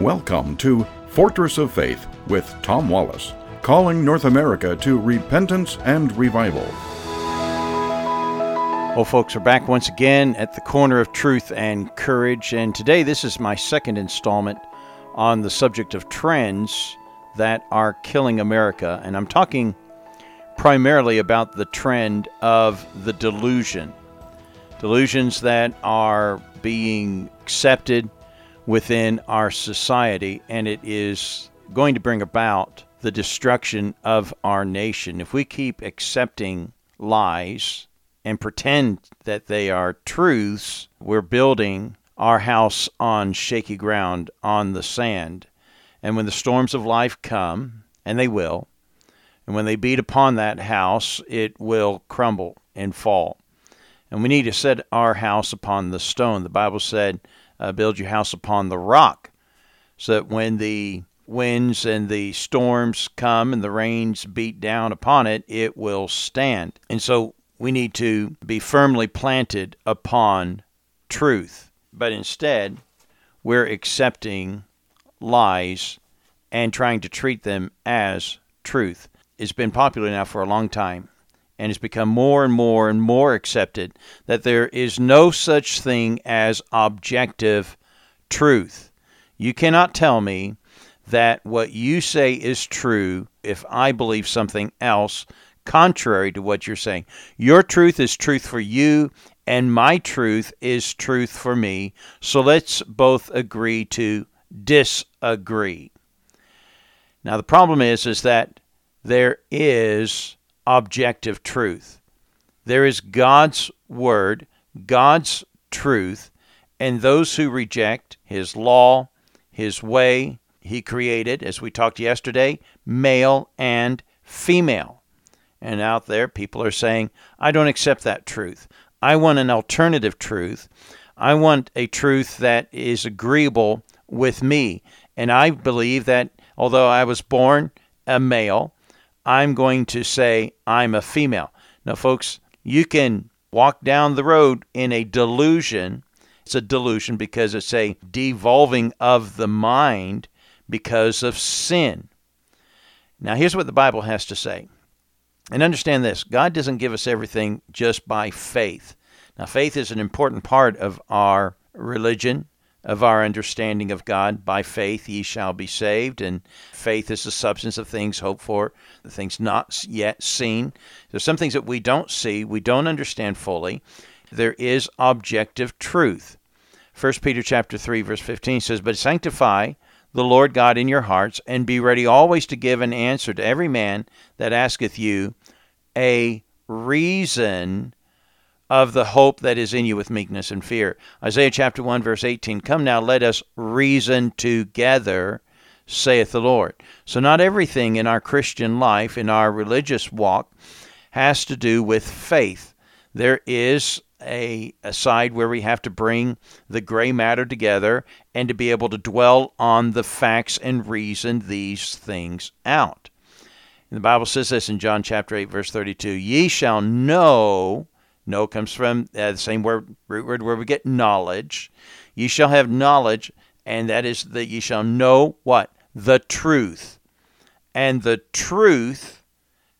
Welcome to Fortress of Faith with Tom Wallace, calling North America to repentance and revival. Well, folks, we're back once again at the corner of truth and courage, and today this is my second installment on the subject of trends that are killing America, and I'm talking primarily about the trend of the delusion. Delusions that are being accepted within our society, and it is going to bring about the destruction of our nation. If we keep accepting lies and pretend that they are truths, we're building our house on shaky ground, on the sand. And when the storms of life come, and they will, and when they beat upon that house, it will crumble and fall. And we need to set our house upon the stone. The Bible said, uh, build your house upon the rock, so that when the winds and the storms come and the rains beat down upon it, it will stand. And so we need to be firmly planted upon truth. But instead, we're accepting lies and trying to treat them as truth. It's been popular now for a long time and it's become more and more and more accepted that there is no such thing as objective truth. You cannot tell me that what you say is true if I believe something else contrary to what you're saying. Your truth is truth for you, and my truth is truth for me. So let's both agree to disagree. Now the problem is is that there is objective truth. There is God's word, God's truth, and those who reject his law, his way, he created, as we talked yesterday, male and female. And out there, people are saying, I don't accept that truth. I want an alternative truth. I want a truth that is agreeable with me. And I believe that although I was born a male, I'm going to say I'm a female. Now, folks, you can walk down the road in a delusion. It's a delusion because it's a devolving of the mind because of sin. Now, here's what the Bible has to say. And understand this God doesn't give us everything just by faith. Now, faith is an important part of our religion, of our understanding of God. By faith ye shall be saved. And faith is the substance of things hoped for, the things not yet seen. There's some things that we don't see, we don't understand fully. There is objective truth. 1 Peter chapter 3 verse 15 says, "But sanctify the Lord God in your hearts, and be ready always to give an answer to every man that asketh you a reason of the hope that is in you with meekness and fear. Isaiah chapter 1, verse 18 Come now, let us reason together, saith the Lord. So, not everything in our Christian life, in our religious walk, has to do with faith. There is a, a side where we have to bring the gray matter together and to be able to dwell on the facts and reason these things out. And the Bible says this in John chapter 8, verse 32 Ye shall know Know comes from uh, the same word, root word where we get knowledge. Ye shall have knowledge, and that is that ye shall know what? The truth. And the truth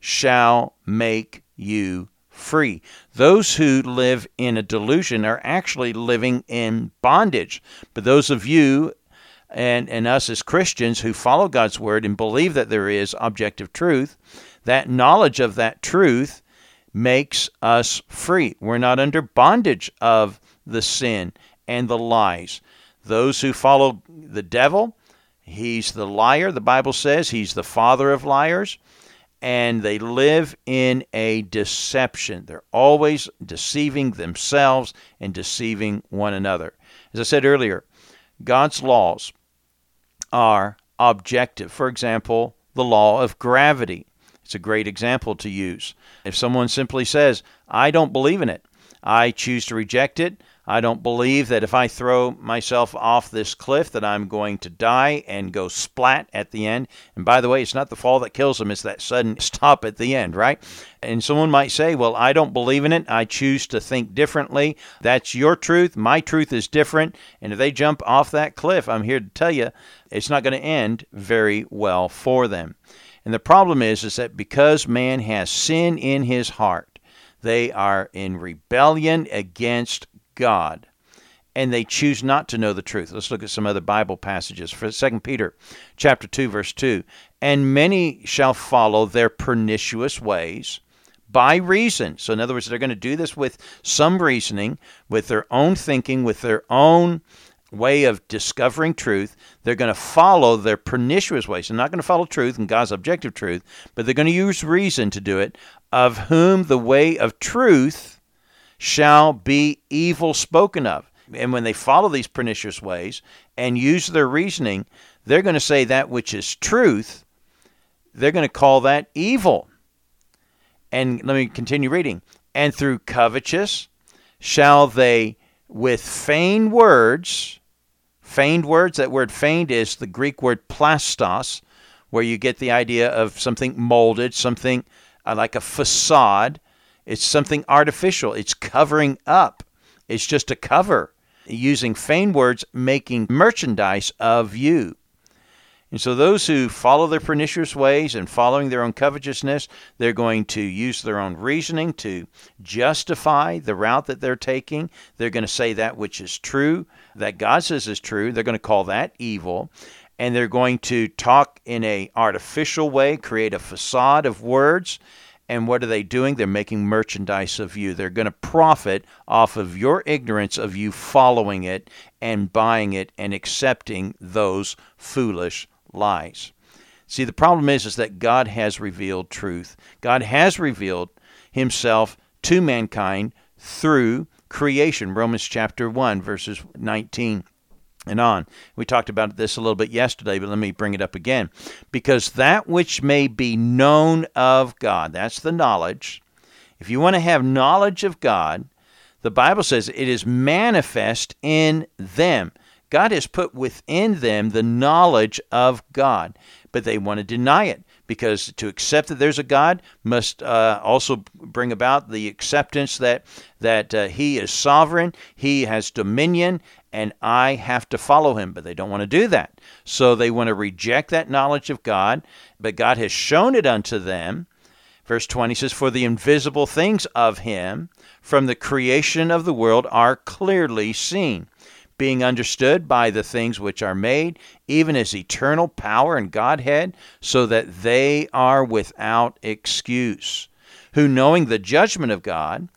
shall make you free. Those who live in a delusion are actually living in bondage. But those of you and, and us as Christians who follow God's word and believe that there is objective truth, that knowledge of that truth makes us free. We're not under bondage of the sin and the lies. Those who follow the devil, he's the liar. The Bible says he's the father of liars. And they live in a deception. They're always deceiving themselves and deceiving one another. As I said earlier, God's laws are objective. For example, the law of gravity. It's a great example to use. If someone simply says, I don't believe in it, I choose to reject it, I don't believe that if I throw myself off this cliff that I'm going to die and go splat at the end. And by the way, it's not the fall that kills them, it's that sudden stop at the end, right? And someone might say, "Well, I don't believe in it. I choose to think differently." That's your truth. My truth is different. And if they jump off that cliff, I'm here to tell you, it's not going to end very well for them. And the problem is is that because man has sin in his heart, they are in rebellion against God and they choose not to know the truth. Let's look at some other Bible passages. For 2 Peter chapter 2 verse 2, and many shall follow their pernicious ways by reason. So in other words, they're going to do this with some reasoning, with their own thinking, with their own way of discovering truth. They're going to follow their pernicious ways. They're not going to follow truth and God's objective truth, but they're going to use reason to do it, of whom the way of truth shall be evil spoken of. And when they follow these pernicious ways and use their reasoning, they're going to say that which is truth, they're going to call that evil. And let me continue reading. And through covetous shall they with feigned words, feigned words, that word feigned is the Greek word plastos, where you get the idea of something molded, something uh, like a facade. It's something artificial. It's covering up. It's just a cover. Using feigned words, making merchandise of you. And so, those who follow their pernicious ways and following their own covetousness, they're going to use their own reasoning to justify the route that they're taking. They're going to say that which is true, that God says is true. They're going to call that evil. And they're going to talk in a artificial way, create a facade of words and what are they doing? They're making merchandise of you. They're going to profit off of your ignorance of you following it and buying it and accepting those foolish lies. See, the problem is, is that God has revealed truth. God has revealed himself to mankind through creation. Romans chapter 1, verses 19 and on. We talked about this a little bit yesterday, but let me bring it up again. Because that which may be known of God, that's the knowledge. If you want to have knowledge of God, the Bible says it is manifest in them. God has put within them the knowledge of God, but they want to deny it because to accept that there's a God must uh, also bring about the acceptance that that uh, He is sovereign, He has dominion, and I have to follow Him. But they don't want to do that, so they want to reject that knowledge of God. But God has shown it unto them. Verse 20 says, For the invisible things of Him from the creation of the world are clearly seen being understood by the things which are made, even as eternal power and Godhead, so that they are without excuse. Who, knowing the judgment of God,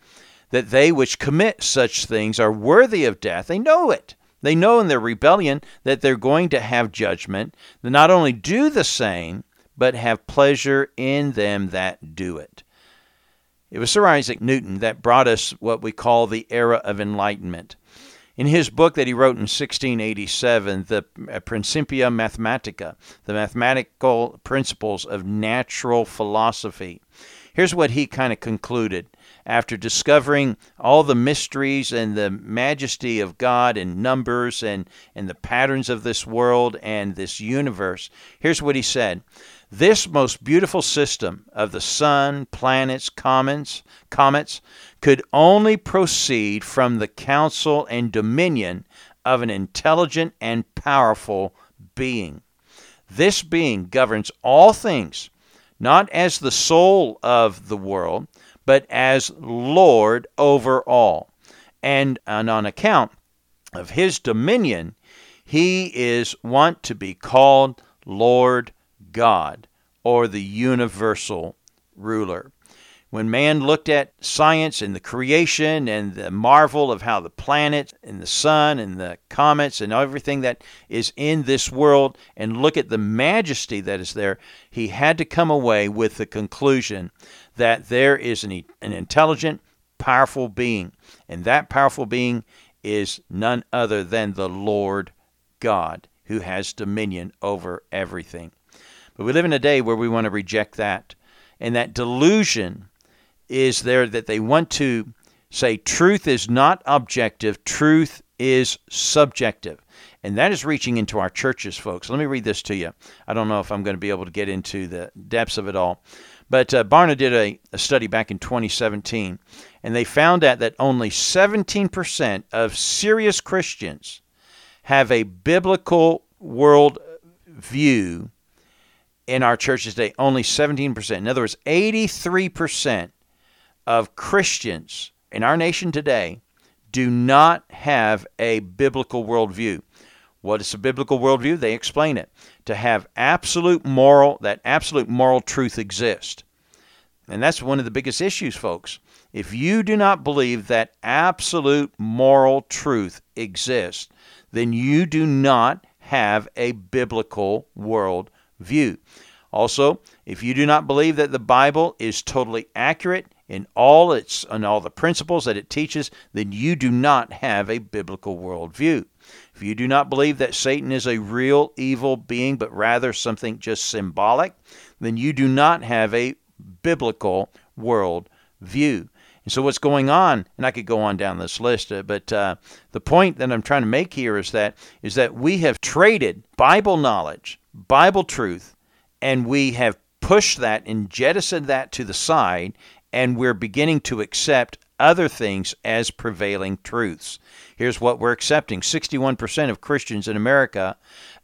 that they which commit such things are worthy of death, they know it. They know in their rebellion that they're going to have judgment. They not only do the same, but have pleasure in them that do it. It was Sir Isaac Newton that brought us what we call the era of enlightenment. In his book that he wrote in 1687, the uh, Principia Mathematica, the mathematical principles of natural philosophy, here's what he kind of concluded after discovering all the mysteries and the majesty of God and numbers and, and the patterns of this world and this universe. Here's what he said This most beautiful system of the sun, planets, comets, comets could only proceed from the counsel and dominion of an intelligent and powerful being. This being governs all things, not as the soul of the world, but as Lord over all. And, and on account of his dominion, he is wont to be called Lord God, or the universal ruler when man looked at science and the creation and the marvel of how the planet and the sun and the comets and everything that is in this world and look at the majesty that is there, he had to come away with the conclusion that there is an, an intelligent, powerful being. And that powerful being is none other than the Lord God, who has dominion over everything. But we live in a day where we want to reject that. And that delusion is there that they want to say truth is not objective, truth is subjective. And that is reaching into our churches, folks. Let me read this to you. I don't know if I'm going to be able to get into the depths of it all. But uh, Barna did a, a study back in 2017, and they found out that only 17% of serious Christians have a biblical world view in our churches today. Only 17%. In other words, 83% of Christians in our nation today do not have a biblical worldview. What is a biblical worldview? They explain it. To have absolute moral, that absolute moral truth exists. And that's one of the biggest issues, folks. If you do not believe that absolute moral truth exists, then you do not have a biblical world view. Also, if you do not believe that the Bible is totally accurate in all its and all the principles that it teaches, then you do not have a biblical worldview. If you do not believe that Satan is a real evil being, but rather something just symbolic, then you do not have a biblical world view. And so, what's going on, and I could go on down this list, uh, but uh, the point that I'm trying to make here is that is that we have traded Bible knowledge, Bible truth, and we have pushed that and jettisoned that to the side, and we're beginning to accept other things as prevailing truths. Here's what we're accepting 61% of Christians in America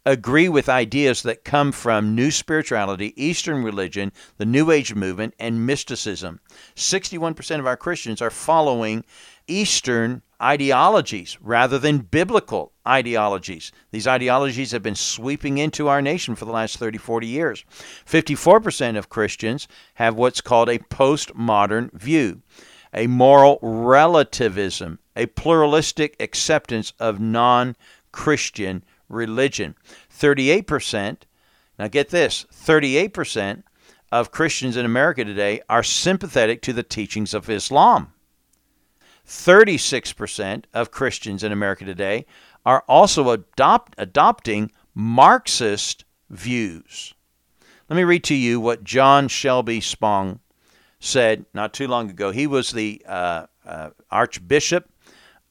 agree with ideas that come from New Spirituality, Eastern religion, the New Age movement, and mysticism. 61% of our Christians are following Eastern ideologies rather than biblical ideologies. These ideologies have been sweeping into our nation for the last 30, 40 years. 54% of Christians have what's called a postmodern view a moral relativism, a pluralistic acceptance of non Christian religion. 38%, now get this 38% of Christians in America today are sympathetic to the teachings of Islam. 36% of Christians in America today are also adopt, adopting Marxist views. Let me read to you what John Shelby Spong said not too long ago. He was the uh, uh, Archbishop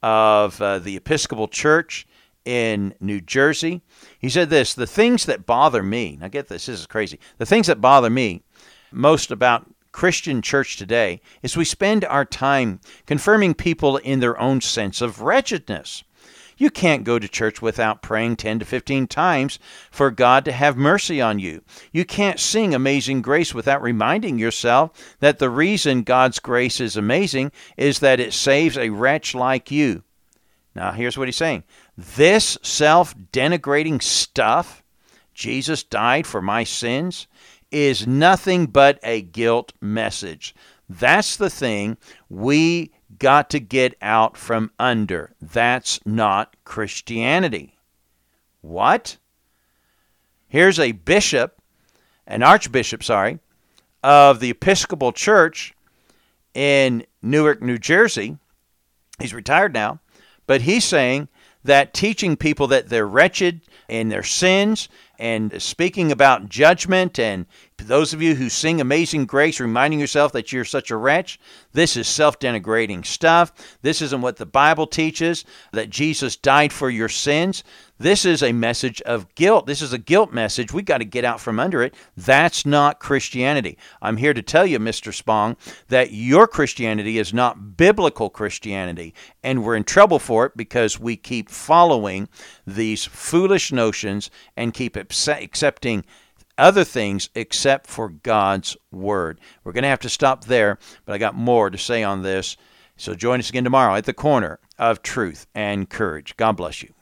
of uh, the Episcopal Church in New Jersey. He said this The things that bother me, now get this, this is crazy. The things that bother me most about Christian church today is we spend our time confirming people in their own sense of wretchedness. You can't go to church without praying 10 to 15 times for God to have mercy on you. You can't sing Amazing Grace without reminding yourself that the reason God's grace is amazing is that it saves a wretch like you. Now, here's what he's saying this self denigrating stuff, Jesus died for my sins, is nothing but a guilt message. That's the thing we got to get out from under. That's not Christianity. What? Here's a bishop, an archbishop, sorry, of the Episcopal Church in Newark, New Jersey. He's retired now, but he's saying that teaching people that they're wretched in their sins and speaking about judgment and those of you who sing Amazing Grace, reminding yourself that you're such a wretch, this is self denigrating stuff. This isn't what the Bible teaches, that Jesus died for your sins. This is a message of guilt. This is a guilt message. we got to get out from under it. That's not Christianity. I'm here to tell you, Mr. Spong, that your Christianity is not biblical Christianity. And we're in trouble for it because we keep following these foolish notions and keep accepting other things except for God's Word. We're going to have to stop there, but I got more to say on this. So join us again tomorrow at the corner of truth and courage. God bless you.